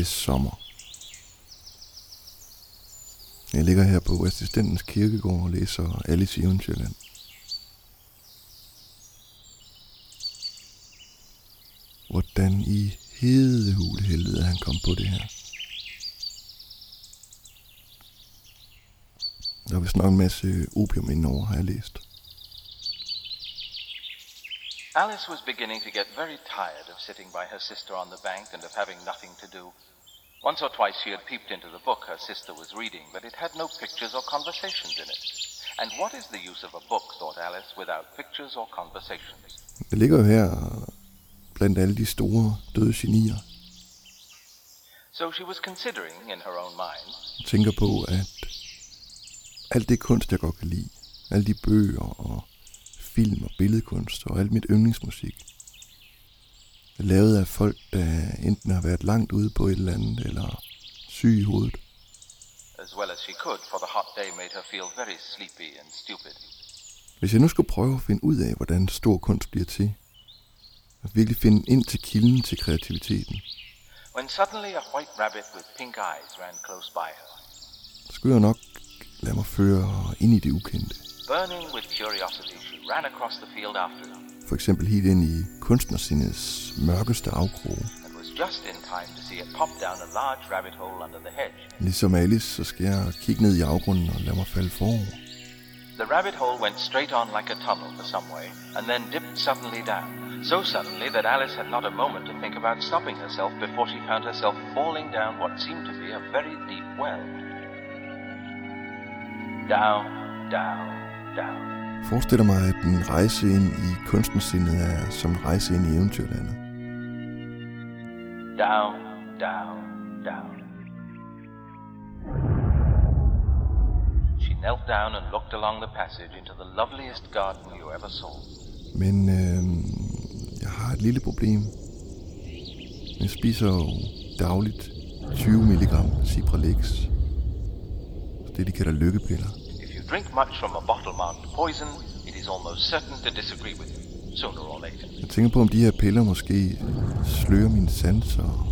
det sommer. Jeg ligger her på assistentens kirkegård og læser Alice i Eventyrland. Hvordan i hedehule helvede han kom på det her. Der er vist nok en masse opium indover, har jeg læst. Alice was beginning to get very tired of sitting by her sister on the bank and of having nothing to do. Once or twice she had peeped into the book her sister was reading, but it had no pictures or conversations in it. And what is the use of a book, thought Alice, without pictures or conversations? Det ligger jo her blandt alle de store døde genier. So she was considering in her own mind tænker på, at alt det kunst, jeg godt kan lide, alle de bøger og film og billedkunst og alt mit yndlingsmusik, lavet af folk, der enten har været langt ude på et eller andet, eller syg i hovedet. as well as she could, for the hot day made her feel very sleepy and stupid. Hvis jeg nu skulle prøve at finde ud af, hvordan stor kunst bliver til, og virkelig finde ind til kilden til kreativiteten, When suddenly a white rabbit with pink eyes ran close by her. så skulle jeg nok lade mig føre ind i det ukendte. Burning with curiosity, she ran across the field after them For eksempel helt ind i kunstnersindets mørkeste afkroge. Ligesom Alice, så skal jeg kigge ned i afgrunden og lade mig falde forover. The rabbit hole went straight on like a tunnel for some way, and then dipped suddenly down. So suddenly that Alice had not a moment to think about stopping herself before she found herself falling down what seemed to be a very deep well. Down, down, down. Forestil dig mig, at en rejse ind i kunstnersindet er som en rejse ind i eventyrlandet. Down, down, down. She knelt down and looked along the passage into the loveliest garden you ever saw. Men øh, jeg har et lille problem. Jeg spiser jo dagligt 20 mg Cipralex. Det de kalder lykkepiller. Drink much from a bottle marked poison, it is almost certain to disagree with you, sooner or later. Jeg tænker på, om de her piller måske slører mine sanser og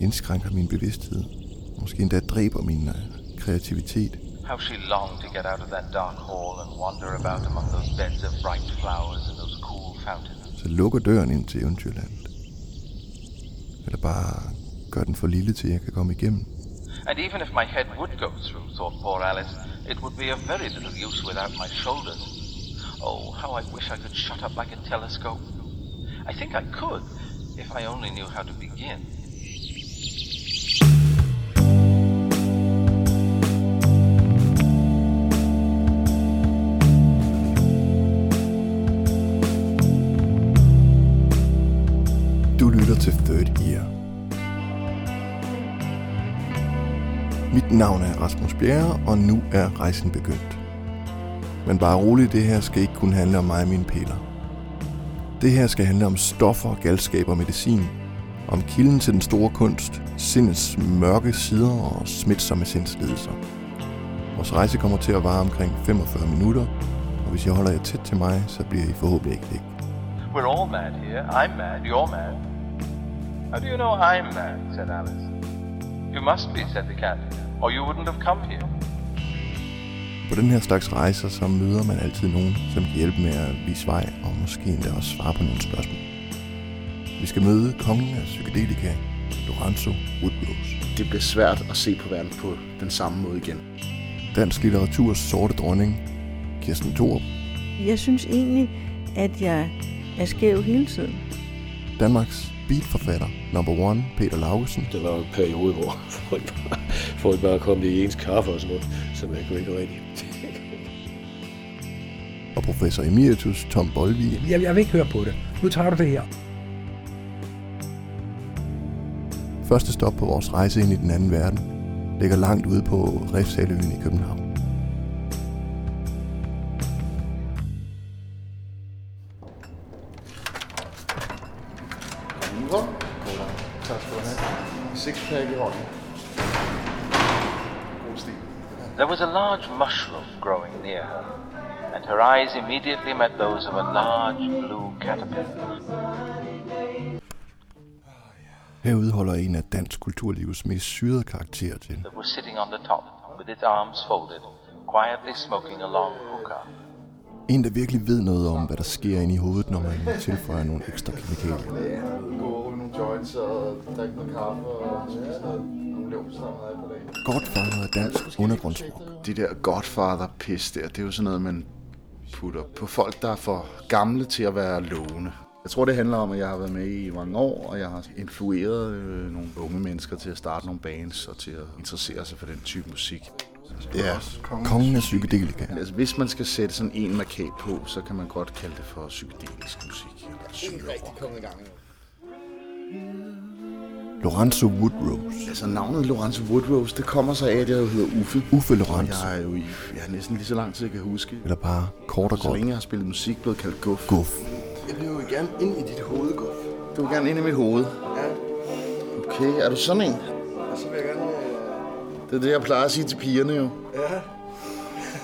indskrænker min bevidsthed. Måske endda dræber min øh, kreativitet. How she longed to get out of that dark hall and wander about among those beds of bright flowers and those cool fountains. Så lukker døren ind til eventyrlandet. Eller bare gør den for lille til, at jeg kan komme igennem. And even if my head would go through, thought poor Alice, it would be of very little use without my shoulders. Oh, how I wish I could shut up like a telescope. I think I could, if I only knew how to begin. Mit navn er Rasmus Bjerre, og nu er rejsen begyndt. Men bare roligt, det her skal ikke kun handle om mig og mine piller. Det her skal handle om stoffer, galskab og medicin. Om kilden til den store kunst, sindets mørke sider og smitsomme sindslidelser. Vores rejse kommer til at vare omkring 45 minutter, og hvis jeg holder jer tæt til mig, så bliver I forhåbentlig ikke væk. We're all mad here. I'm mad. You're mad. How do you know I'm mad? said Alice. You must be, said the cat, or you wouldn't have come here. På den her slags rejser, så møder man altid nogen, som kan hjælpe med at vise vej, og måske endda også svare på nogle spørgsmål. Vi skal møde kongen af psykedelika, Lorenzo Woodrose. Det bliver svært at se på verden på den samme måde igen. Dansk litteraturs sorte dronning, Kirsten Thorup. Jeg synes egentlig, at jeg er skæv hele tiden. Danmarks beatforfatter, number one, Peter Laugesen. Der var en periode, hvor folk bare, folk bare kom i ens kaffe og sådan noget, som jeg kunne ikke rigtig. og professor emeritus Tom Bolvig. Jeg, jeg vil ikke høre på det. Nu tager du det her. Første stop på vores rejse ind i den anden verden ligger langt ude på Refshaløen i København. Sixpack i hånden. God stil. There was a large mushroom growing near her, and her eyes immediately met those of a large blue caterpillar. Herude holder en af dansk kulturlivets mest syrede karakterer til. that was sitting on the top with its arms folded, quietly smoking a long hookah. En, der virkelig ved noget om, hvad der sker inde i hovedet, når man tilføjer nogle ekstra kemikalier. Joints og drikke noget kaffe og spise noget nogle leverpostej på dagen. Godfather af dansk undergrundsrock. De der Godfather-pis der, det er jo sådan noget, man putter på folk, der er for gamle til at være lovende. Jeg tror, det handler om, at jeg har været med i mange år, og jeg har influeret øh, nogle unge mennesker til at starte nogle bands og til at interessere sig for den type musik. Ja, Kongen af psykedelika. altså hvis man skal sætte sådan en markat på, så kan man godt kalde det for psykedelisk musik. Eller psykerock. Lorenzo Woodrose. Altså navnet Lorenzo Woodrose, det kommer sig af, at jeg jo hedder Uffe. Uffe Og Lorenzo. jeg er jo i jeg er næsten lige så lang tid, jeg kan huske. Eller bare kort og Så godt. længe jeg har spillet musik, blevet kaldt Guff. Guf. Jeg vil jo gerne ind i dit hoved, Guff. Du vil gerne ind i mit hoved. Ja, Okay, er du sådan en? og så vil jeg gerne... Øh, Det er det, jeg plejer at sige til pigerne jo. ja,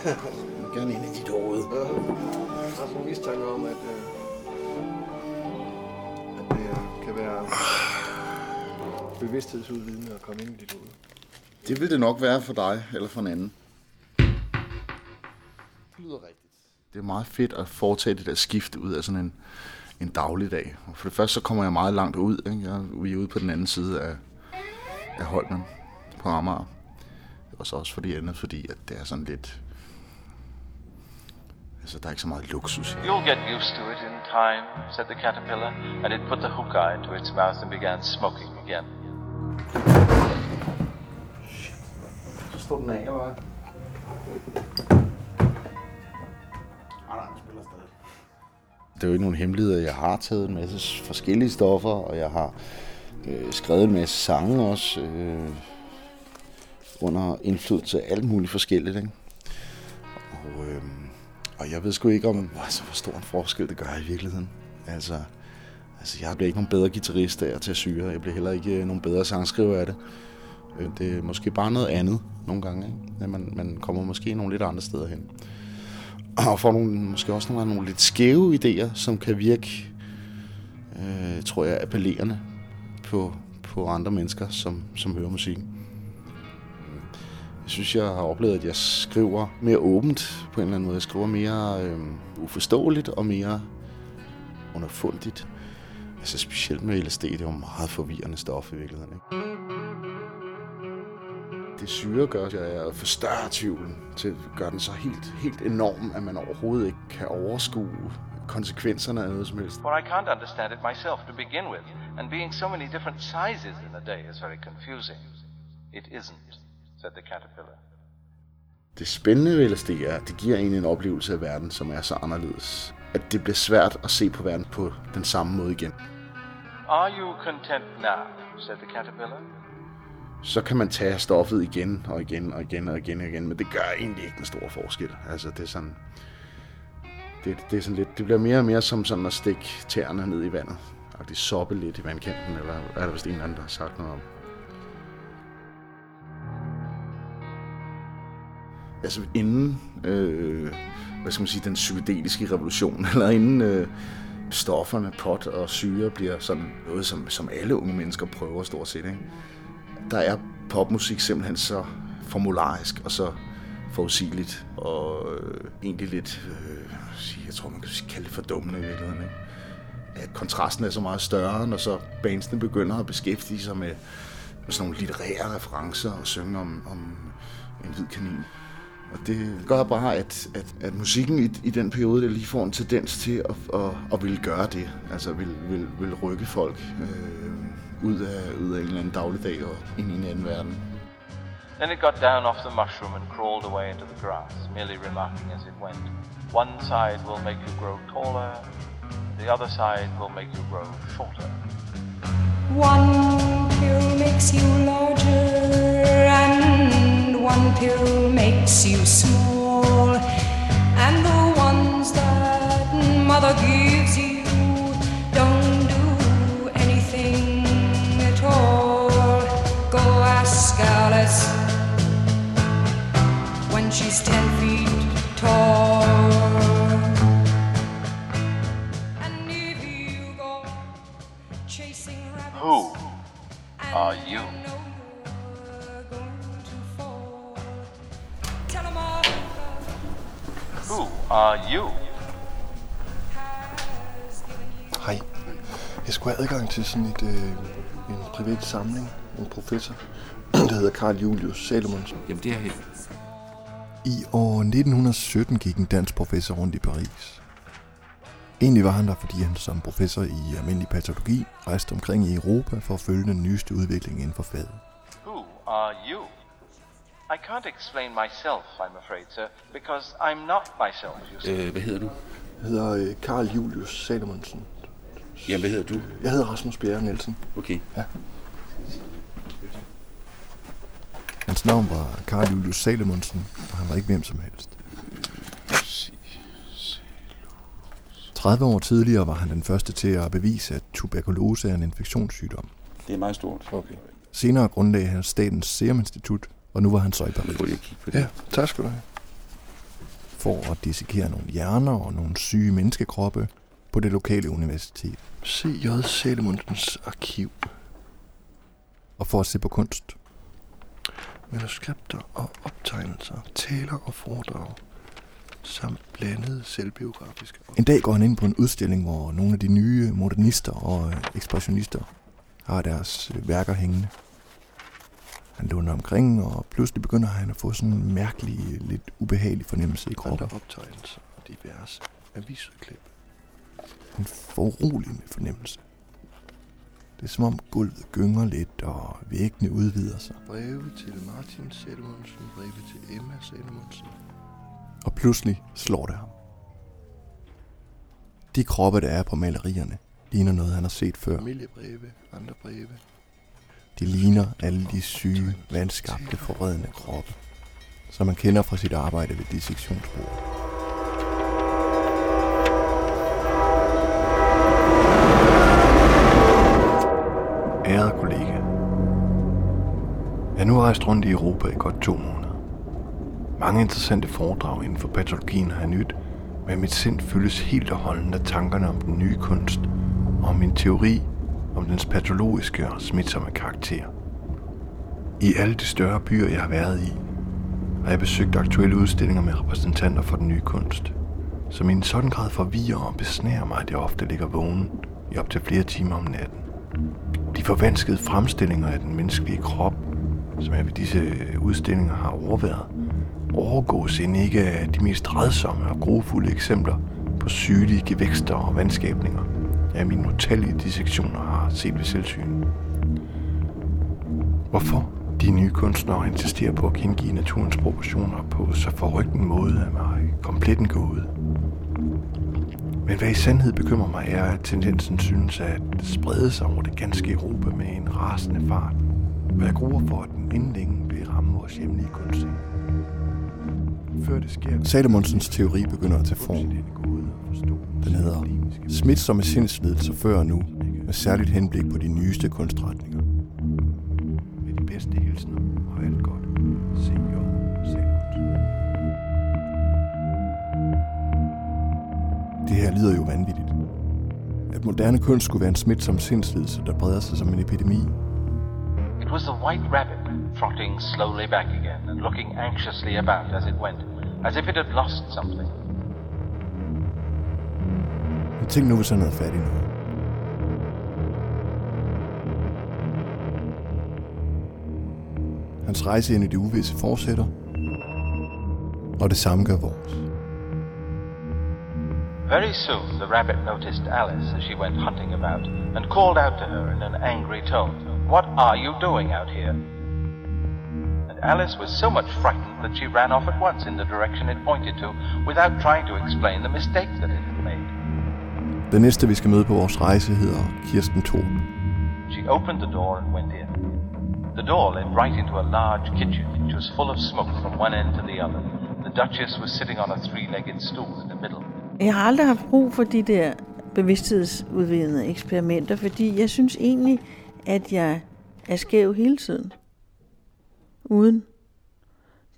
Jeg vil gerne ind i dit hoved. jeg bevidsthedsudvidende at komme ind i dit hoved. Det vil det nok være for dig, eller for en anden. Det lyder rigtigt. Det er meget fedt at foretage det der skift ud af sådan en, en dagligdag. Og for det første, så kommer jeg meget langt ud. Ikke? Jeg er, vi er ude på den anden side af, af Holmen på Amager. Og så også for det andet, fordi at det er sådan lidt... Altså, der er ikke så meget luksus. You'll get used to it in time, said the caterpillar, and it put the hookah into its mouth and began smoking again. Så står den af. var Det er jo ikke nogen hemmelighed, at jeg har taget en masse forskellige stoffer, og jeg har øh, skrevet en masse sange også, øh, under indflydelse af alt muligt forskelligt. Ikke? Og, øh, og jeg ved sgu ikke, om altså, hvor stor en forskel det gør i virkeligheden. Altså, altså jeg bliver ikke nogen bedre guitarist af at tage syre. Jeg bliver heller ikke øh, nogen bedre sangskriver af det. Øh, det er måske bare noget andet nogle gange. Ikke? At man, man kommer måske nogle lidt andre steder hen og får nogle, måske også nogle, nogle lidt skæve idéer, som kan virke, øh, tror jeg, appellerende på, på andre mennesker, som, som hører musik. Jeg synes, jeg har oplevet, at jeg skriver mere åbent på en eller anden måde. Jeg skriver mere øh, uforståeligt og mere underfundigt. Altså specielt med LSD, det er jo meget forvirrende stof i virkeligheden. Ikke? det syre gør, at jeg forstørrer tvivlen til gør den så helt, helt enorm, at man overhovedet ikke kan overskue konsekvenserne af noget som helst. For I can't understand it myself to begin with, and being so many different sizes in a day is very confusing. It isn't, said the caterpillar. Det spændende ved LSD er, at det giver en en oplevelse af verden, som er så anderledes, at det bliver svært at se på verden på den samme måde igen. Are you content now, said the caterpillar. Så kan man tage stoffet igen og igen og igen og igen og igen, men det gør egentlig ikke en stor forskel. Altså, det er sådan... Det, det, er sådan lidt, det bliver mere og mere som sådan at stikke tæerne ned i vandet. Og det soppe lidt i vandkanten, eller er der vist en eller anden, der har sagt noget om. Altså inden, øh, hvad skal man sige, den psykedeliske revolution, eller inden øh, stofferne, pot og syre bliver sådan noget, som, som alle unge mennesker prøver stort set, ikke? der er popmusik simpelthen så formularisk og så forudsigeligt og øh, egentlig lidt, øh, jeg tror man kan kalde det fordummende i virkeligheden. Ikke? At kontrasten er så meget større, når så bandsene begynder at beskæftige sig med, med sådan nogle litterære referencer og synge om, om en hvid kanin. Og det gør bare, at, at, at musikken i, i den periode, der lige får en tendens til at, at, at ville gøre det. Altså vil, vil, vil rykke folk øh, ud, af, ud af en eller anden dagligdag og ind i en anden verden. Then it got down off the mushroom and crawled away into the grass, merely remarking as it went, One side will make you grow taller, the other side will make you grow shorter. One pill makes you larger, one pill makes you small. And the ones that mother gives you don't do anything at all. Go ask Alice when she's ten feet tall. Who are you Who are you? Hej. Jeg skulle have adgang til sådan et, øh, en privat samling. En professor, der hedder Carl Julius Salomonsen. Jamen, det er her. I år 1917 gik en dansk professor rundt i Paris. Egentlig var han der, fordi han som professor i almindelig patologi rejste omkring i Europa for at følge den nyeste udvikling inden for faget. Who are you? I can't explain myself, I'm afraid, sir, because I'm not myself, you see. Øh, hvad hedder du? Jeg hedder øh, Carl Julius Salomonsen. Jamen, hvad hedder du? Jeg hedder Rasmus Bjerre Nielsen. Okay. Hans navn var Carl Julius Salomonsen, og han var ikke hvem som helst. 30 år tidligere var han den første til at bevise, at tuberkulose er en infektionssygdom. Det er meget stort. Okay. Senere grundlagde han Statens Serum Institut, og nu var han så i Paris. Ja, tak skal du have. For at dissekere nogle hjerner og nogle syge menneskekroppe på det lokale universitet. C.J. Salomonsens arkiv. Og for at se på kunst. Manuskripter og optegnelser, taler og foredrag, samt blandede selvbiografiske. En dag går han ind på en udstilling, hvor nogle af de nye modernister og ekspressionister har deres øh, værker hængende. Han lunder omkring, og pludselig begynder han at få sådan en mærkelig, lidt ubehagelig fornemmelse i kroppen. Andre optegnelser og diverse avisudklip. En foruroligende fornemmelse. Det er som om gulvet gynger lidt, og væggene udvider sig. Breve til Martin Salomonsen, breve til Emma Salomonsen. Og pludselig slår det ham. De kroppe, der er på malerierne, ligner noget, han har set før. Familiebreve, andre breve. De ligner alle de syge, vandskabte, forredende kroppe, som man kender fra sit arbejde ved dissektionsbordet. Ærede kollega. Jeg er nu rejst rundt i Europa i godt to måneder. Mange interessante foredrag inden for patologien har jeg nyt, men mit sind fyldes helt og holdent af tankerne om den nye kunst, og om min teori om dens patologiske og smitsomme karakter. I alle de større byer, jeg har været i, har jeg besøgt aktuelle udstillinger med repræsentanter for den nye kunst, som i en sådan grad forvirrer og besnærer mig, at jeg ofte ligger vågen i op til flere timer om natten. De forvanskede fremstillinger af den menneskelige krop, som jeg ved disse udstillinger har overværet, overgås end ikke af de mest redsomme og grofulde eksempler på sygelige gevækster og vandskabninger, jeg i mine utallige dissektioner har set ved selvsyn. Hvorfor de nye kunstnere insisterer på at gengive naturens proportioner på så forrygt en måde er mig komplet en gåde. Men hvad i sandhed bekymrer mig er, at tendensen synes at sprede sig over det ganske Europa med en rasende fart, og jeg gruer for, at den inden længe vil ramme vores hjemlige kunst. Før det sker... Salomonsens teori begynder at tage form. Den hedder Smitsomme sindslidelser før og nu, med særligt henblik på de nyeste kunstretninger. Med de bedste hilsner og alt godt. C.J. Salomonsen. Det her lyder jo vanvittigt. At moderne kunst skulle være en smitsom sindslidelse, der breder sig som en epidemi. It was the white rabbit, trotting slowly back again and looking anxiously about as it went, as if it had lost something. Men tænk nu, hvis han havde fat i noget. Hans rejse ind i det uvisse fortsætter, og det samme gør vores. Very soon the rabbit noticed Alice as she went hunting about and called out to her in an angry tone, What are you doing out here? And Alice was so much frightened that she ran off at once in the direction it pointed to without trying to explain the mistake that it had. Den næste, vi skal møde på vores rejse, hedder Kirsten Thor. She opened the door and went in. The door led right into a large kitchen which was full of smoke from one end to the other. The Duchess was sitting on a three-legged stool in the middle. Jeg har aldrig haft brug for de der bevidsthedsudvidende eksperimenter, fordi jeg synes egentlig, at jeg er skæv hele tiden. Uden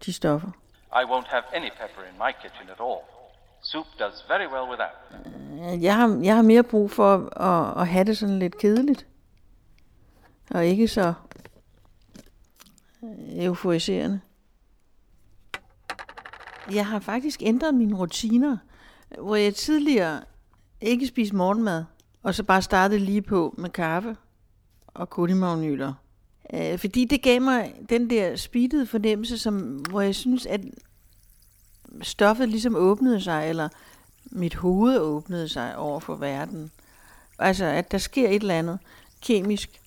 de stoffer. I won't have any pepper in my kitchen at all. Soup does very well without. Øh, jeg har, jeg har mere brug for at, at have det sådan lidt kedeligt. Og ikke så øh, euforiserende. Jeg har faktisk ændret mine rutiner, hvor jeg tidligere ikke spiste morgenmad, og så bare startede lige på med kaffe og kodimagnyler. Øh, fordi det gav mig den der speedede fornemmelse, som, hvor jeg synes, at stoffet ligesom åbnede sig, eller mit hoved åbnede sig over for verden. Altså, at der sker et eller andet kemisk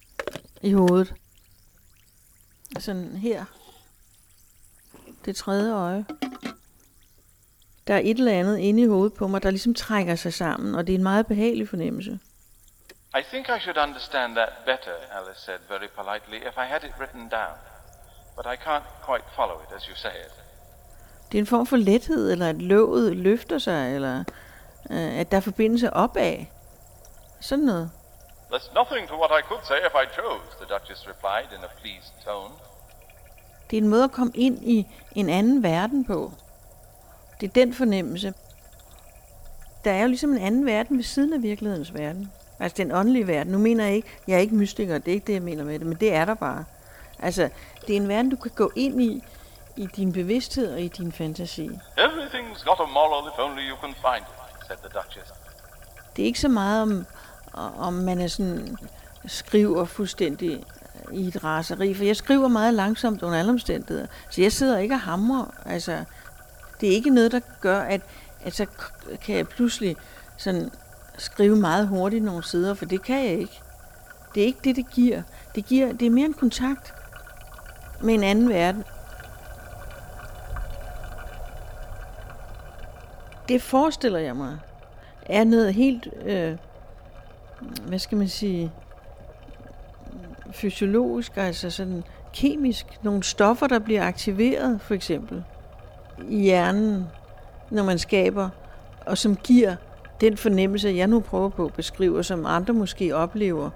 i hovedet. Sådan her. Det tredje øje. Der er et eller andet inde i hovedet på mig, der ligesom trækker sig sammen, og det er en meget behagelig fornemmelse. I think I should understand that better, Alice said very politely, if I had it written down. But I can't quite follow it as you say it. Det er en form for lethed, eller at låget løfter sig, eller øh, at der er forbindelse opad. Sådan noget. There's nothing to what I could say if I chose, the Duchess replied in a pleased tone. Det er en måde at komme ind i en anden verden på. Det er den fornemmelse. Der er jo ligesom en anden verden ved siden af virkelighedens verden. Altså den åndelige verden. Nu mener jeg ikke, jeg er ikke mystiker, det er ikke det, jeg mener med det, men det er der bare. Altså, det er en verden, du kan gå ind i, i din bevidsthed og i din fantasi. Everything's got a moral if only you can find it, said the Duchess. Det er ikke så meget om, om man er sådan, skriver fuldstændig i et raseri, for jeg skriver meget langsomt under alle omstændigheder. Så jeg sidder ikke og hamrer. Altså, det er ikke noget, der gør, at, at så kan jeg pludselig sådan skrive meget hurtigt nogle sider, for det kan jeg ikke. Det er ikke det, det giver. Det, giver, det er mere en kontakt med en anden verden. Det forestiller jeg mig, er noget helt, øh, hvad skal man sige, fysiologisk, altså sådan kemisk. Nogle stoffer, der bliver aktiveret, for eksempel, i hjernen, når man skaber, og som giver den fornemmelse, jeg nu prøver på at beskrive, som andre måske oplever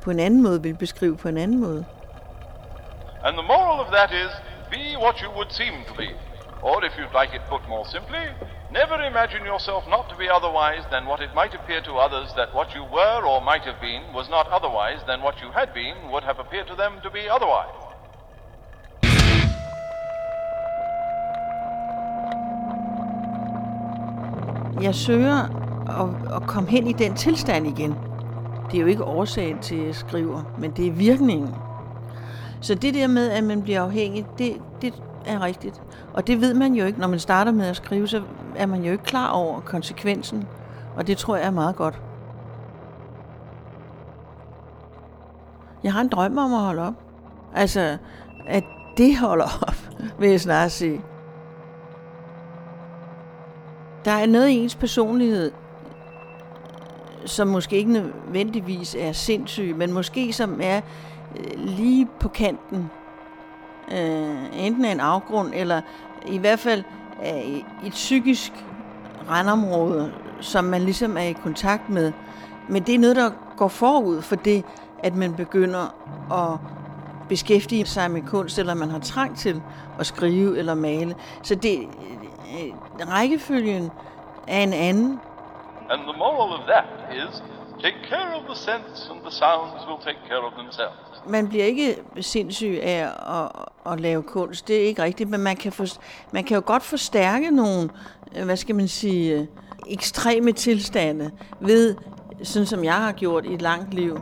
på en anden måde, vil beskrive på en anden måde. And the moral of that is, be what you would seem to be. Or if you'd like it put more simply, never imagine yourself not to be otherwise than what it might appear to others that what you were or might have been was not otherwise than what you had been would have appeared to them to be otherwise. Jeg søger at, at komme hen i den tilstand igen. Det er jo ikke årsagen til, at jeg skriver, men det er virkningen. Så det der med, at man bliver afhængig, det, det er rigtigt. Og det ved man jo ikke, når man starter med at skrive, så er man jo ikke klar over konsekvensen. Og det tror jeg er meget godt. Jeg har en drøm om at holde op. Altså, at det holder op, vil jeg snart sige. Der er noget i ens personlighed, som måske ikke nødvendigvis er sindssyg, men måske som er øh, lige på kanten. Øh, enten af en afgrund, eller i hvert fald øh, et psykisk randområde, som man ligesom er i kontakt med. Men det er noget, der går forud for det, at man begynder at beskæftige sig med kunst, eller man har trang til at skrive eller male. Så det, øh, rækkefølgen er en anden. And the moral of that is, take care of the sense and the sounds will take care of themselves. Man bliver ikke sindssyg af at, at lave kunst, det er ikke rigtigt, men man kan, for, man kan jo godt forstærke nogle, øh, hvad skal man sige, øh, ekstreme tilstande ved, sådan som jeg har gjort i et langt liv,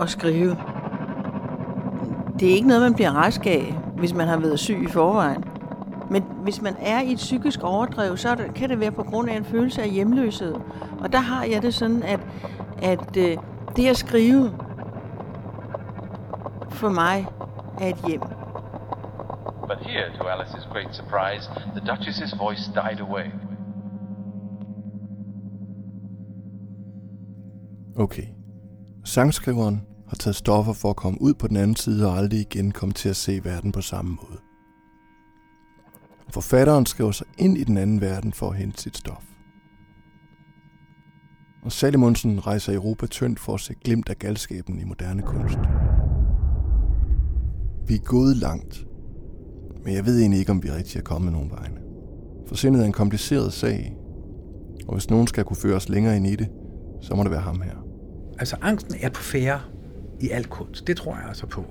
at skrive. Det er ikke noget, man bliver rask af, hvis man har været syg i forvejen. Men hvis man er i et psykisk overdrev, så kan det være på grund af en følelse af hjemløshed. Og der har jeg det sådan, at, at øh, det at skrive for mig er et hjem. But here, to Alice's great surprise, the Duchess's voice died away. Okay. Sangskriveren har taget stoffer for at komme ud på den anden side og aldrig igen komme til at se verden på samme måde. Forfatteren skriver sig ind i den anden verden for at hente sit stof. Og Salimonsen rejser Europa tyndt for at se glimt af galskaben i moderne kunst. Vi er gået langt, men jeg ved egentlig ikke, om vi rigtig er kommet nogen vegne. For sindet er en kompliceret sag, og hvis nogen skal kunne føre os længere ind i det, så må det være ham her. Altså, angsten er på færre i al kunst. Det tror jeg altså på.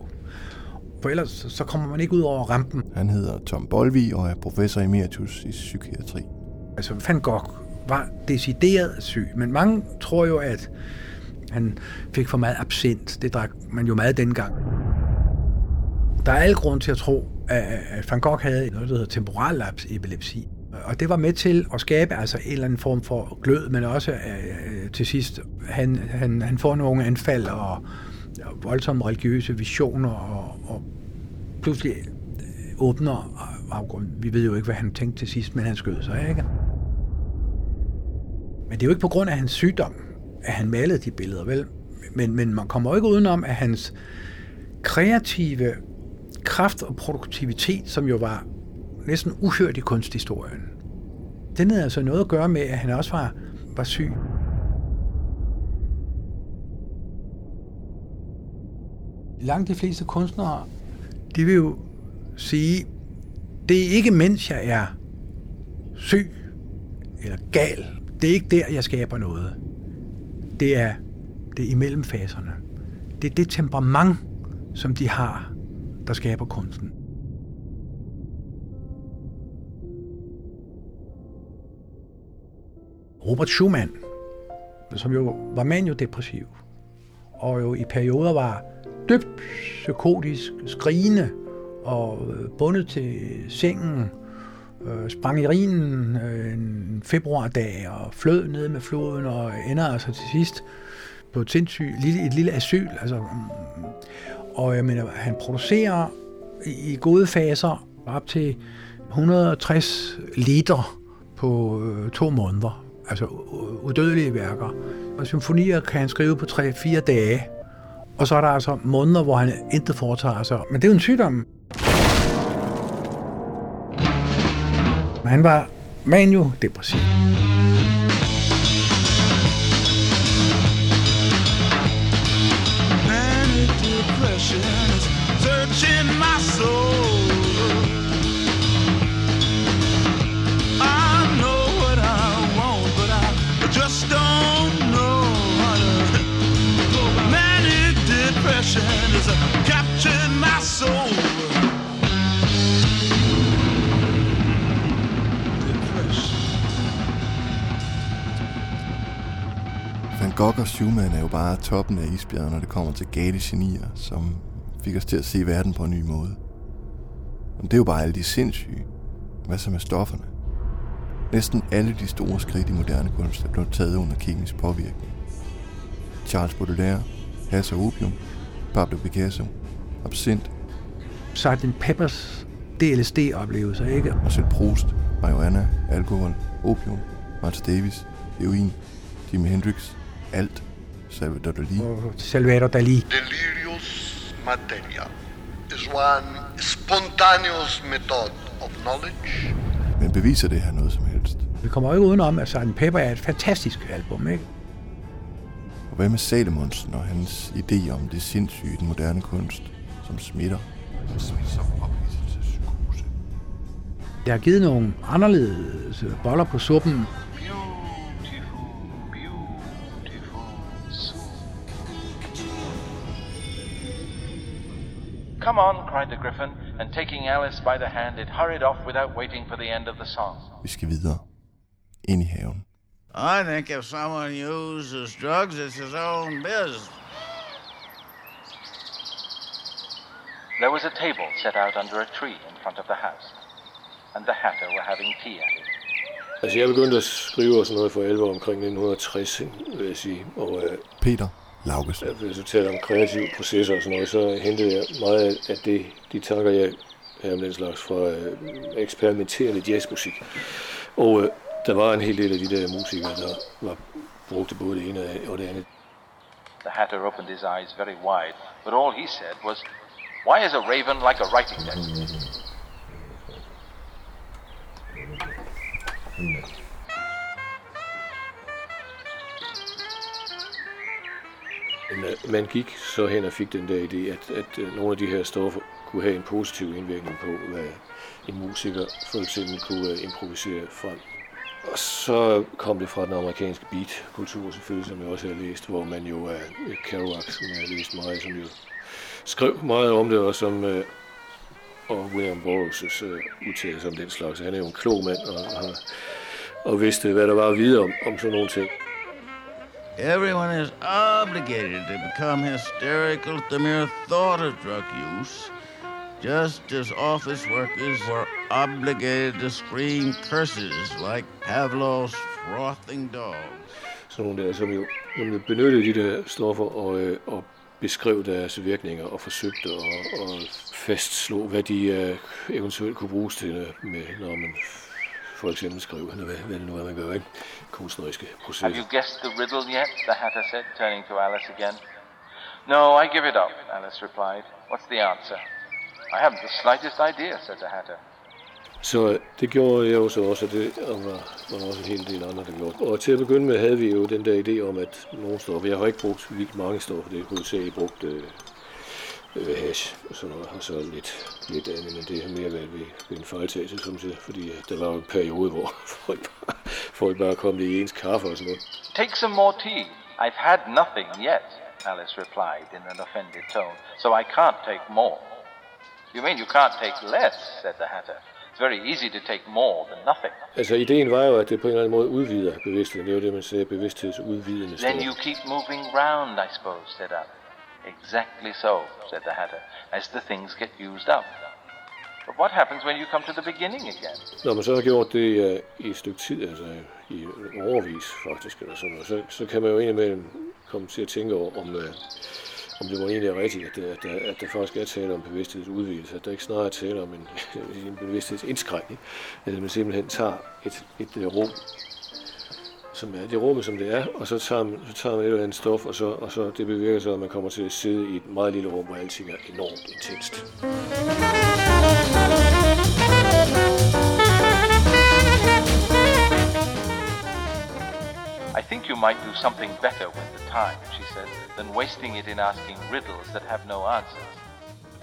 For ellers så- kommer man ikke ud over rampen. Han hedder Tom Bolvi og er professor emeritus i psykiatri. Altså Van Gogh var decideret syg, men mange tror jo, at han fik for meget absint. Det drak man jo meget dengang. Der er al grund til at tro, at Van Gogh havde noget, der hedder temporal epilepsi. Og det var med til at skabe altså en eller anden form for glød, men også øh, øh til sidst, han, han, han får nogle anfald og, og voldsomme religiøse visioner, og, og pludselig øh, åbner øh, afgrunden. Vi ved jo ikke, hvad han tænkte til sidst, men han skød sig, ikke? Men det er jo ikke på grund af hans sygdom, at han malede de billeder, vel? Men, men man kommer jo ikke udenom, at hans kreative kraft og produktivitet, som jo var næsten uhørt i kunsthistorien, den havde altså noget at gøre med, at han også var, var syg. Langt de fleste kunstnere, de vil jo sige, det er ikke mens jeg er syg eller gal. Det er ikke der, jeg skaber noget. Det er, det er imellem faserne. Det er det temperament, som de har, der skaber kunsten. Robert Schumann, som jo var maniodepressiv, og jo i perioder var dybt psykotisk, skrigende og øh, bundet til sengen, øh, sprang i rinen øh, en februardag og flød ned med floden og ender altså til sidst på et sindssygt lille, et lille asyl. Altså, mm. og øh, jeg mener, øh, han producerer i, i gode faser op til 160 liter på øh, to måneder. Altså udødelige værker. Og symfonier kan han skrive på 3-4 dage. Og så er der altså måneder, hvor han intet foretager sig. Men det er jo en sygdom. Han var manio-depressiv. Gogh og Schumann er jo bare toppen af isbjerget, når det kommer til gale genier, som fik os til at se verden på en ny måde. Men det er jo bare alle de sindssyge. Hvad så med stofferne? Næsten alle de store skridt i moderne kunst er blevet taget under kemisk påvirkning. Charles Baudelaire, has og opium, Pablo Picasso, absint Sgt. Peppers DLSD-oplevelser, ikke? og selv Proust, marihuana, alkohol, opium, Miles Davis, heroin, Jimi Hendrix, alt. Salvador Dali. Salvador Dali. Delirious materia is one spontaneous method of knowledge Men beviser det her noget som helst? Vi kommer jo ikke udenom, at Sgt. Pepper er et fantastisk album, ikke? Og hvad med Salomonsen og hans idé om det sindssyge i den moderne kunst, som smitter? Smitsom ophidselsespsykose. Det har givet nogle anderledes boller på suppen. Come on, cried the griffin, and taking Alice by the hand, it hurried off without waiting for the end of the song. Vi skal videre. Ind i haven. I think if someone uses drugs, it's his own business. There was a table set out under a tree in front of the house, and the hatter were having tea at it. Altså, jeg begyndte at skrive og sådan noget for alvor omkring 1960, vil jeg sige. Og øh, Peter Laugesen. hvis du taler om kreative processer og sådan noget, så hentede jeg meget af- af det, de tanker, jeg havde om den slags fra øh, eksperimenterende jazzmusik. Og øh, der var en hel del af de der musikere, der var brugte både det ene og det andet. The hatter opened his eyes very wide, but all he said was, Why is a raven like a writing desk? Men øh, man gik så hen og fik den der idé, at, at øh, nogle af de her stoffer kunne have en positiv indvirkning på, hvad en musiker for eksempel kunne øh, improvisere frem. Og så kom det fra den amerikanske beat-kultur selvfølgelig, som jeg også har læst, hvor man jo er Kerouac, som jeg har læst meget, som jo skrev meget om det, og som øh, og William Burroughs' øh, udtalelse om den slags. Han er jo en klog mand, og, og, og vidste, hvad der var at vide om, om sådan nogle ting. Everyone is obligated to become hysterical at the mere thought of drug use, just as office workers were obligated to scream curses like Pavlov's frothing dogs. Sådan nogle der, som jo, som jo benyttede de der stoffer og, øh, og beskrev deres virkninger og forsøgte at, at fastslå, hvad de øh, eventuelt kunne bruges til, øh, med, når man for eksempel skriver, eller hvad, hvad det nu er, man gør, ikke? Kunstneriske processer. Have you guessed the riddle yet? The Hatter said, turning to Alice again. No, I give it up, Alice replied. What's the answer? I haven't the slightest idea, said the Hatter. Så det gjorde jeg jo så også, og det var, var også en hel del andre, der gjorde. Og til at begynde med havde vi jo den der idé om, at nogle stoffer, jeg har ikke brugt vildt mange stoffer, det er hovedsageligt brugt øh, øh, hash og sådan noget, og så lidt, lidt andet, men det har mere været ved, ved en fejltagelse, som siger, fordi der var jo en periode, hvor folk bare, folk bare kom det i ens kaffe og sådan noget. Take some more tea. I've had nothing yet, Alice replied in an offended tone, so I can't take more. You mean you can't take less, said the Hatter. It's very easy to take more than nothing. Altså, ideen var jo, at det på en eller anden måde udvider bevidstheden. Det er jo det, man siger, bevidsthedsudvidende Then you keep moving round, I suppose, said Alice. Exactly so, said the Hatter, as the things get used up. But what happens when you come to the beginning again? Når man så har gjort det uh, i et stykke tid, altså i overvis faktisk, eller sådan noget, så, så kan man jo indimellem komme til at tænke over, om, uh, om det må egentlig er rigtigt, at, det- at, der, at der faktisk er tale om bevidsthedsudvidelse, at der ikke snarere er tale om en, en bevidsthedsindskrænkning, at man simpelthen tager et, et et rum, som er det rum, som det er, og så tager man, så tager man et eller andet stof, og så, og så det bevirker så, at man kommer til at sidde i et meget lille rum, hvor alting er enormt intenst. I think you might do something better with the time, she said, than wasting it in asking riddles that have no answers.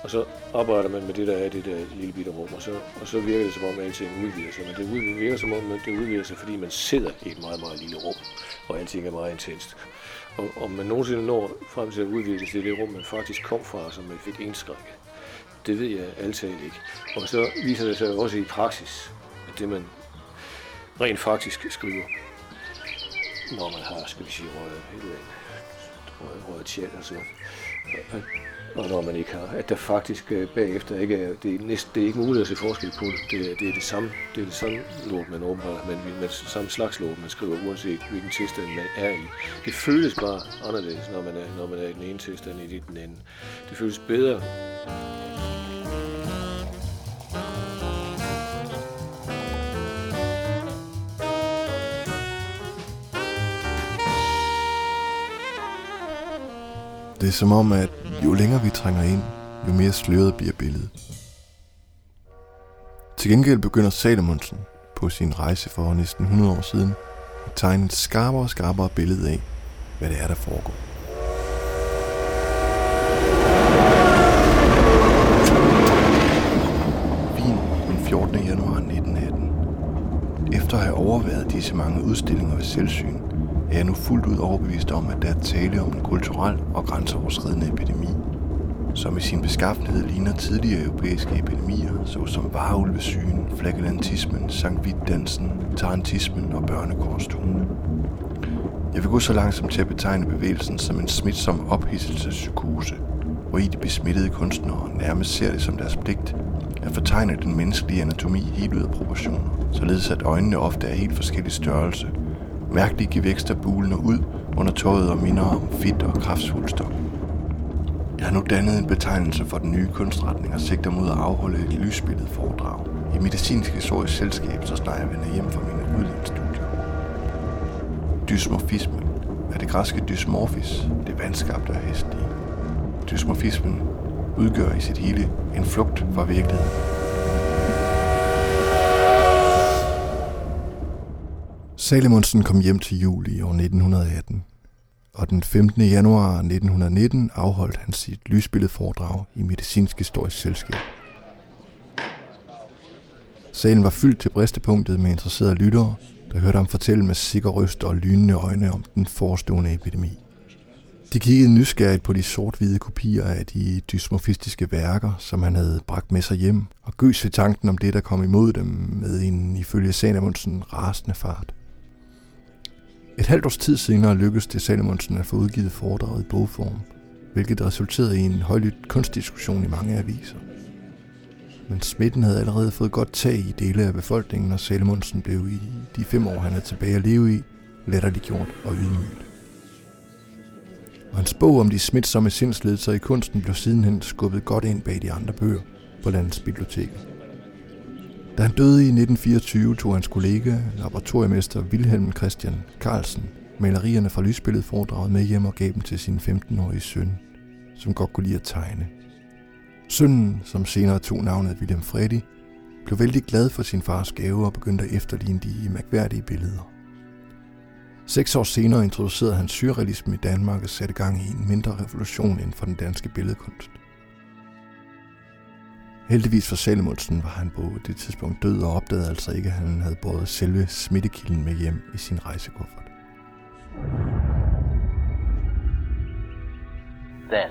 Og så arbejder man med det, der er i det der lille bitte rum, og så, og så virker det som om, at alting udvider sig. Men det virker som om, at det udvider sig, fordi man sidder i et meget, meget lille rum, og alting er meget intenst. Og om man nogensinde når frem til at udvide sig til det rum, man faktisk kom fra, som man fik indskrækket, det ved jeg altid ikke. Og så viser det sig også i praksis, at det man rent faktisk skriver, når man har, skal vi sige, røget, røget, røget tjæt og så, at, og når man ikke har, at der faktisk øh, bagefter ikke er, det er, næsten, det er ikke muligt at se forskel på det. Det er det, er det samme, det er det samme lort, man åbenbart, men med samme slags lort, man skriver, uanset hvilken tilstand man er i. Det føles bare anderledes, når man er, når man er i den ene tilstand i den anden. Det føles bedre. Det er som om, at jo længere vi trænger ind, jo mere sløret bliver billedet. Til gengæld begynder Salomonsen på sin rejse for næsten 100 år siden at tegne et skarpere og skarpere billede af, hvad det er, der foregår. Wien den 14. januar 1918. Efter at have overværet disse mange udstillinger ved selvsyn, er jeg nu fuldt ud overbevist om, at der er tale om en kulturel og grænseoverskridende epidemi, som i sin beskaffenhed ligner tidligere europæiske epidemier, såsom vareulvesygen, flagellantismen, sankt dansen tarantismen og børnekorstogene. Jeg vil gå så langt som til at betegne bevægelsen som en smitsom ophidselsespsykose, hvor i de besmittede kunstnere nærmest ser det som deres pligt at fortegne den menneskelige anatomi helt ud af proportioner, således at øjnene ofte er helt forskellig størrelse, mærkelige gevækster bulende ud under tøjet og minder om fedt og kraftsvulster. Jeg har nu dannet en betegnelse for den nye kunstretning og sigter mod at afholde et lysbilledet foredrag i medicinsk historisk selskab, så snart jeg vender hjem fra mine udlandsstudier. Dysmorfisme er det græske dysmorfis, det vandskabte og hestlige. Dysmorfismen udgør i sit hele en flugt fra virkeligheden. Salomonsen kom hjem til jul i år 1918, og den 15. januar 1919 afholdt han sit lysbilledforedrag i Medicinsk Historisk Selskab. Salen var fyldt til bristepunktet med interesserede lyttere, der hørte ham fortælle med sikker røst og lynende øjne om den forestående epidemi. De kiggede nysgerrigt på de sort-hvide kopier af de dysmorfistiske værker, som han havde bragt med sig hjem, og gøs ved tanken om det, der kom imod dem med en ifølge Salomondsen rasende fart. Et halvt års tid senere lykkedes det Salomonsen at få udgivet foredraget i bogform, hvilket resulterede i en højlydt kunstdiskussion i mange aviser. Men smitten havde allerede fået godt tag i dele af befolkningen, og Salomonsen blev i de fem år, han er tilbage at leve i, latterliggjort og ydmyget. Og hans bog om de smitsomme sindsledelser i kunsten blev sidenhen skubbet godt ind bag de andre bøger på landets biblioteker. Da han døde i 1924, tog hans kollega, laboratoriemester Wilhelm Christian Carlsen, malerierne fra lysbilledet foredraget med hjem og gav dem til sin 15-årige søn, som godt kunne lide at tegne. Sønnen, som senere tog navnet William Freddy, blev vældig glad for sin fars gave og begyndte at efterligne de mærkværdige billeder. Seks år senere introducerede han surrealismen i Danmark og satte gang i en mindre revolution inden for den danske billedkunst. Heldigvis for Salomondsen var han på det tidspunkt død og opdagede altså ikke, at han havde båret selve smittekilden med hjem i sin rejsekuffert. Then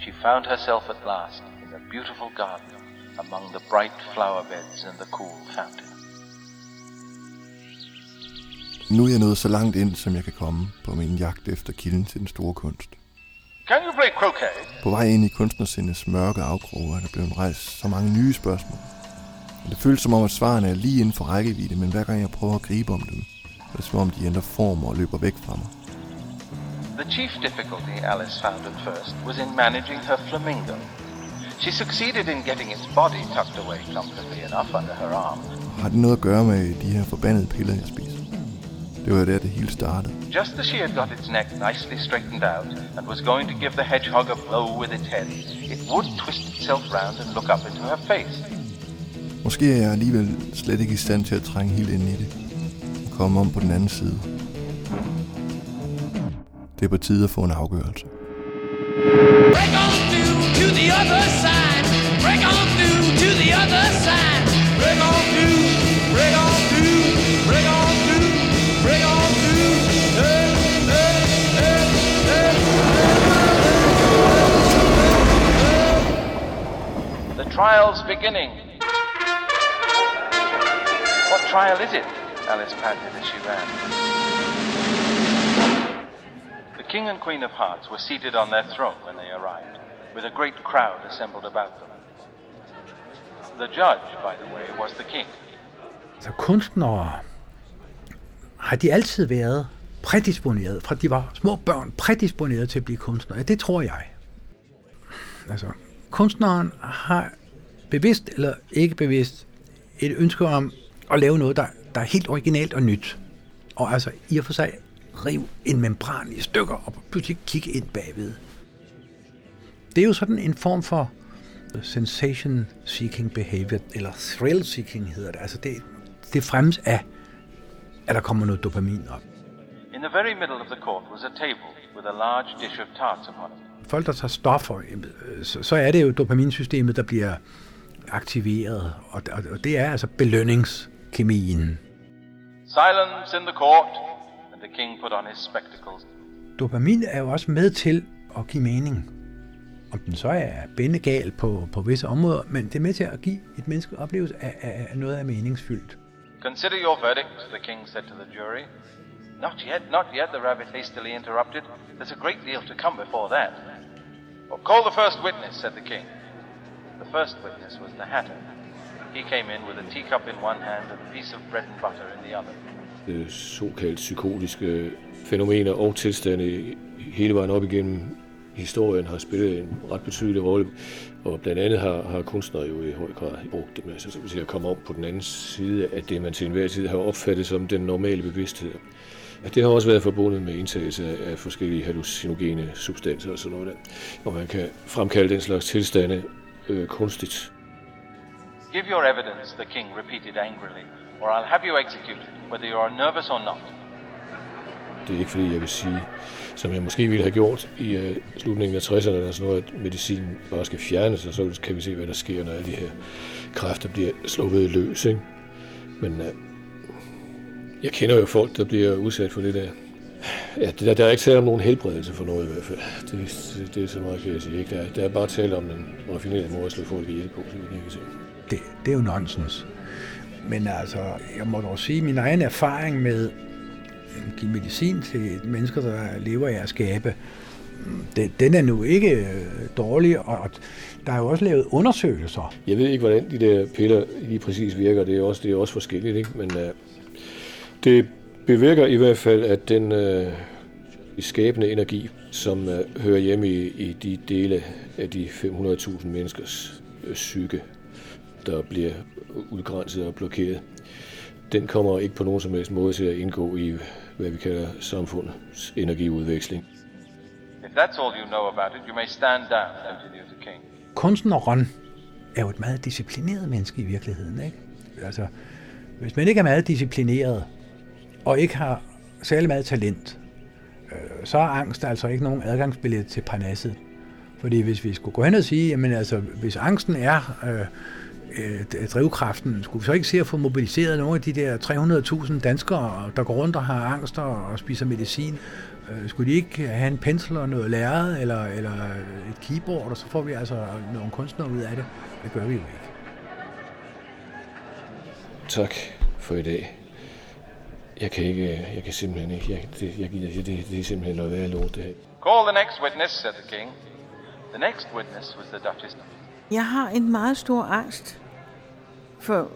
she found herself at last in a beautiful garden among the bright flower beds and the cool fountain. Nu er jeg nået så langt ind, som jeg kan komme på min jagt efter kilden til den store kunst. Can you play croquet? På vej ind i kunstnersindets mørke afkroge er der blevet rejst så mange nye spørgsmål. Og det føles som om, at svarene er lige inden for rækkevidde, men hver gang jeg prøver at gribe om dem, er det som om de ændrer form og løber væk fra mig. The chief difficulty Alice found at first was in managing her flamingo. She succeeded in getting its body tucked away comfortably enough under her arm. Har det noget at gøre med de her forbandede piller, jeg spiser? Det var der, det hele startede. Just as she had got its neck nicely straightened out and was going to give the hedgehog a blow with its head, it would twist itself round and look up into her face. Måske er jeg alligevel slet ikke i stand til at trænge helt ind i det. Og komme om på den anden side. Det er på tide at få en afgørelse. Break on through to the other side. Break on trial's beginning. What trial is it? Alice panted as she ran. The King and Queen of Hearts were seated on their throne when they arrived, with a great crowd assembled about them. The judge, by the way, was the king. Så kunstnere har de altid været prædisponeret, fra de var små børn, prædisponeret til at blive kunstnere. Ja, det tror jeg. Altså, kunstneren har bevidst eller ikke bevidst et ønske om at lave noget, der, der er helt originalt og nyt. Og altså i og for sig rive en membran i stykker og pludselig kigge ind bagved. Det er jo sådan en form for sensation-seeking behavior, eller thrill-seeking hedder det. Altså det, det fremmes af, at der kommer noget dopamin op. In the very middle of the court was a table with a large dish of tarts upon it. Folk, der tager stoffer, øh, så er det jo dopaminsystemet, der bliver aktiveret, og, og, og det er altså belønningskemien. Silence in the court, and the king put on his spectacles. Dopamin er jo også med til at give mening. Om den så er bendegal på, på visse områder, men det er med til at give et menneske oplevelse af, af, af noget af meningsfyldt. Consider your verdict, the king said to the jury. Not yet, not yet, the rabbit hastily interrupted. There's a great deal to come before that. Well, call the first witness, said the king. The first witness was the hatter. He came in with a teacup in one hand and a piece of bread and butter in the other. øh, såkaldt psykotiske fænomener og tilstande hele vejen op igennem historien har spillet en ret betydelig rolle. Og blandt andet har, har kunstnere jo i høj grad brugt dem altså, til at komme op på den anden side af det, man til enhver tid har opfattet som den normale bevidsthed. At det har også været forbundet med indtagelse af forskellige hallucinogene substanser og sådan noget der, hvor man kan fremkalde den slags tilstande øh, kunstigt. Give your evidence, the king repeated angrily, or I'll have you executed, whether you are nervous or not. Det er ikke fordi, jeg vil sige, som jeg måske ville have gjort i uh, slutningen af 60'erne, eller sådan noget, at medicinen bare skal fjernes, og så kan vi se, hvad der sker, når alle de her kræfter bliver sluppet løs. Ikke? Men uh, jeg kender jo folk, der bliver udsat for det der. Ja, der, der er ikke tale om nogen helbredelse for noget i hvert fald. Det, det, det er så meget, kan jeg sige. Ikke? Der, er- der er bare tale om en raffineret måde at slå folk ihjel på, så kan se. Det, det er jo nonsens. Men altså, jeg må dog sige, at min egen erfaring med at give medicin til mennesker, der lever af at skabe, den, den er nu ikke øh, dårlig, og og der er jo også lavet undersøgelser. Jeg ved ikke, hvordan de der piller lige præcis virker. Det er også, det er også forskelligt, ikke? Men uh, det bevirker i hvert fald, at den uh, skabende energi, som uh, hører hjemme i, i de dele af de 500.000 menneskers uh, psyke, der bliver udgrænset og blokeret, den kommer ikke på nogen som helst måde til at indgå i, hvad vi kalder samfundets energiudveksling. If that's all you know about it, you may stand down, continued the king. Kunstneren er jo et meget disciplineret menneske i virkeligheden. Ikke? Altså, hvis man ikke er meget disciplineret, og ikke har særlig meget talent, øh, så er angst altså ikke nogen adgangsbillet til parnasset. Fordi hvis vi skulle gå hen og sige, jamen altså, hvis angsten er øh, øh, drivkraften, skulle vi så ikke se at få mobiliseret nogle af de der 300.000 danskere, der går rundt og har angst og, spiser medicin? Øh, skulle de ikke have en pensel og noget lærred eller, eller et keyboard, og så får vi altså nogle kunstnere ud af det? Det gør vi jo ikke. Tak for i dag. Jeg kan ikke, jeg kan simpelthen ikke, jeg, det, jeg gider, det, det er simpelthen noget værd lort, det her. Call the next witness, said the king. The next witness was the Duchess. Jeg har en meget stor angst for,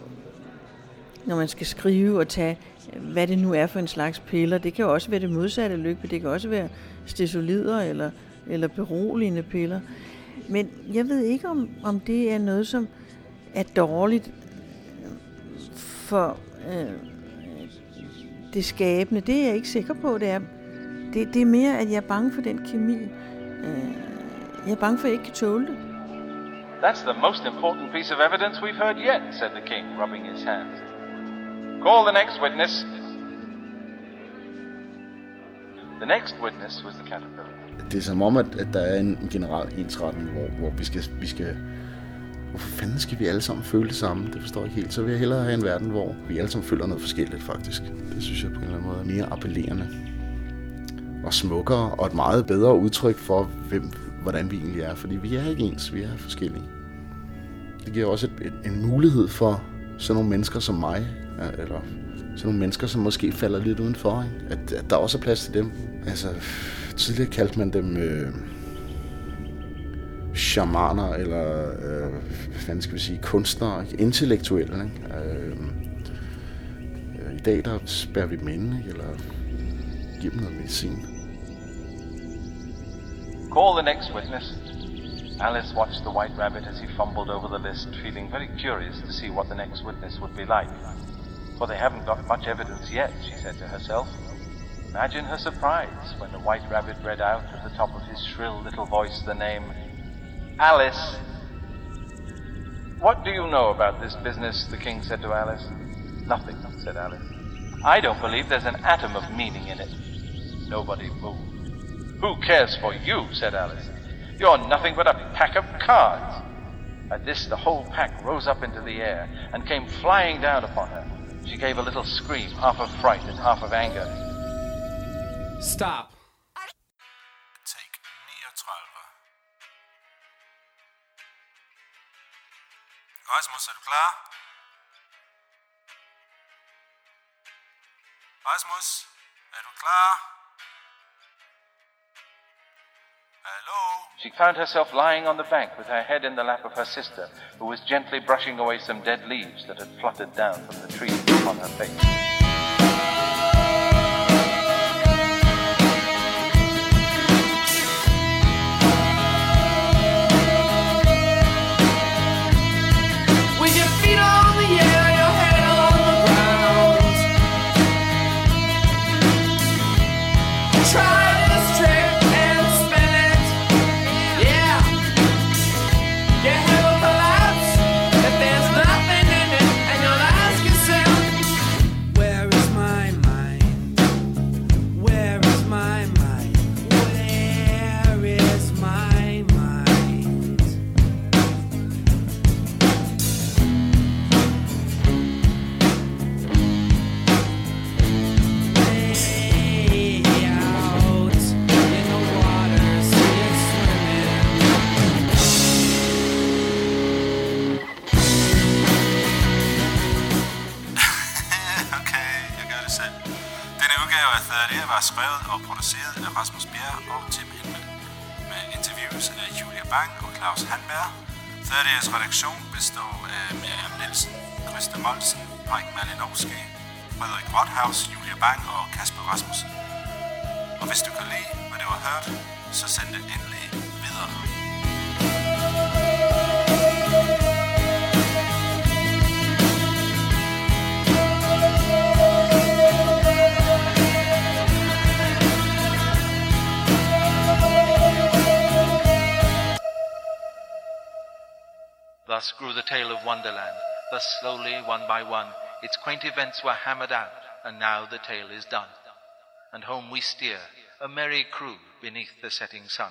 når man skal skrive og tage, hvad det nu er for en slags piller. Det kan jo også være det modsatte lykke, det kan også være stesolider eller, eller beroligende piller. Men jeg ved ikke, om, om det er noget, som er dårligt for øh, det skabende. Det er jeg ikke sikker på, det er. Det, det er mere, at jeg er bange for den kemi. Øh, jeg er bange for, at jeg ikke kan tåle det. That's the most important piece of evidence we've heard yet, said the king, rubbing his hands. Call the next witness. The next witness was the caterpillar. Det er som om, at, at der er en generel ensretning, hvor, hvor vi skal, vi skal... Hvorfor fanden skal vi alle sammen føle det samme? Det forstår jeg ikke helt. Så vil jeg hellere have en verden, hvor vi alle sammen føler noget forskelligt, faktisk. Det synes jeg på en eller anden måde er mere appellerende. Og smukkere, og et meget bedre udtryk for, hvem, hvordan vi egentlig er. Fordi vi er ikke ens, vi er forskellige. Det giver også et, et, en mulighed for sådan nogle mennesker som mig, eller sådan nogle mennesker, som måske falder lidt udenfor, ikke? At, at der også er plads til dem. Altså, tidligere kaldte man dem øh, shamaner, eller øh, hvad skal vi sige, kunstnere, intellektuelle. Ikke? Øh, øh, I dag der vi dem eller giver dem noget medicin. Call the next witness. Alice watched the white rabbit as he fumbled over the list, feeling very curious to see what the next witness would be like. For they haven't got much evidence yet, she said to herself. Imagine her surprise when the white rabbit read out at the top of his shrill little voice the name Alice. What do you know about this business? the king said to Alice. Nothing, said Alice. I don't believe there's an atom of meaning in it. Nobody moved. Who cares for you? said Alice. You're nothing but a pack of cards. At this, the whole pack rose up into the air and came flying down upon her. She gave a little scream, half of fright and half of anger. Stop. Rasmus, er du klar? Rasmus, er klar? Hallo? She found herself lying on the bank with her head in the lap of her sister, who was gently brushing away some dead leaves that had fluttered down from the trees upon her face. 30's redaktion består af Miriam Nielsen, Christa Molsen, Mike Malinowski, Frederik Rothaus, Julia Bang og Kasper Rasmussen. Og hvis du kan lide, hvad du har hørt, så send det endelig videre. Thus grew the tale of Wonderland. Thus slowly, one by one, its quaint events were hammered out, and now the tale is done. And home we steer, a merry crew beneath the setting sun.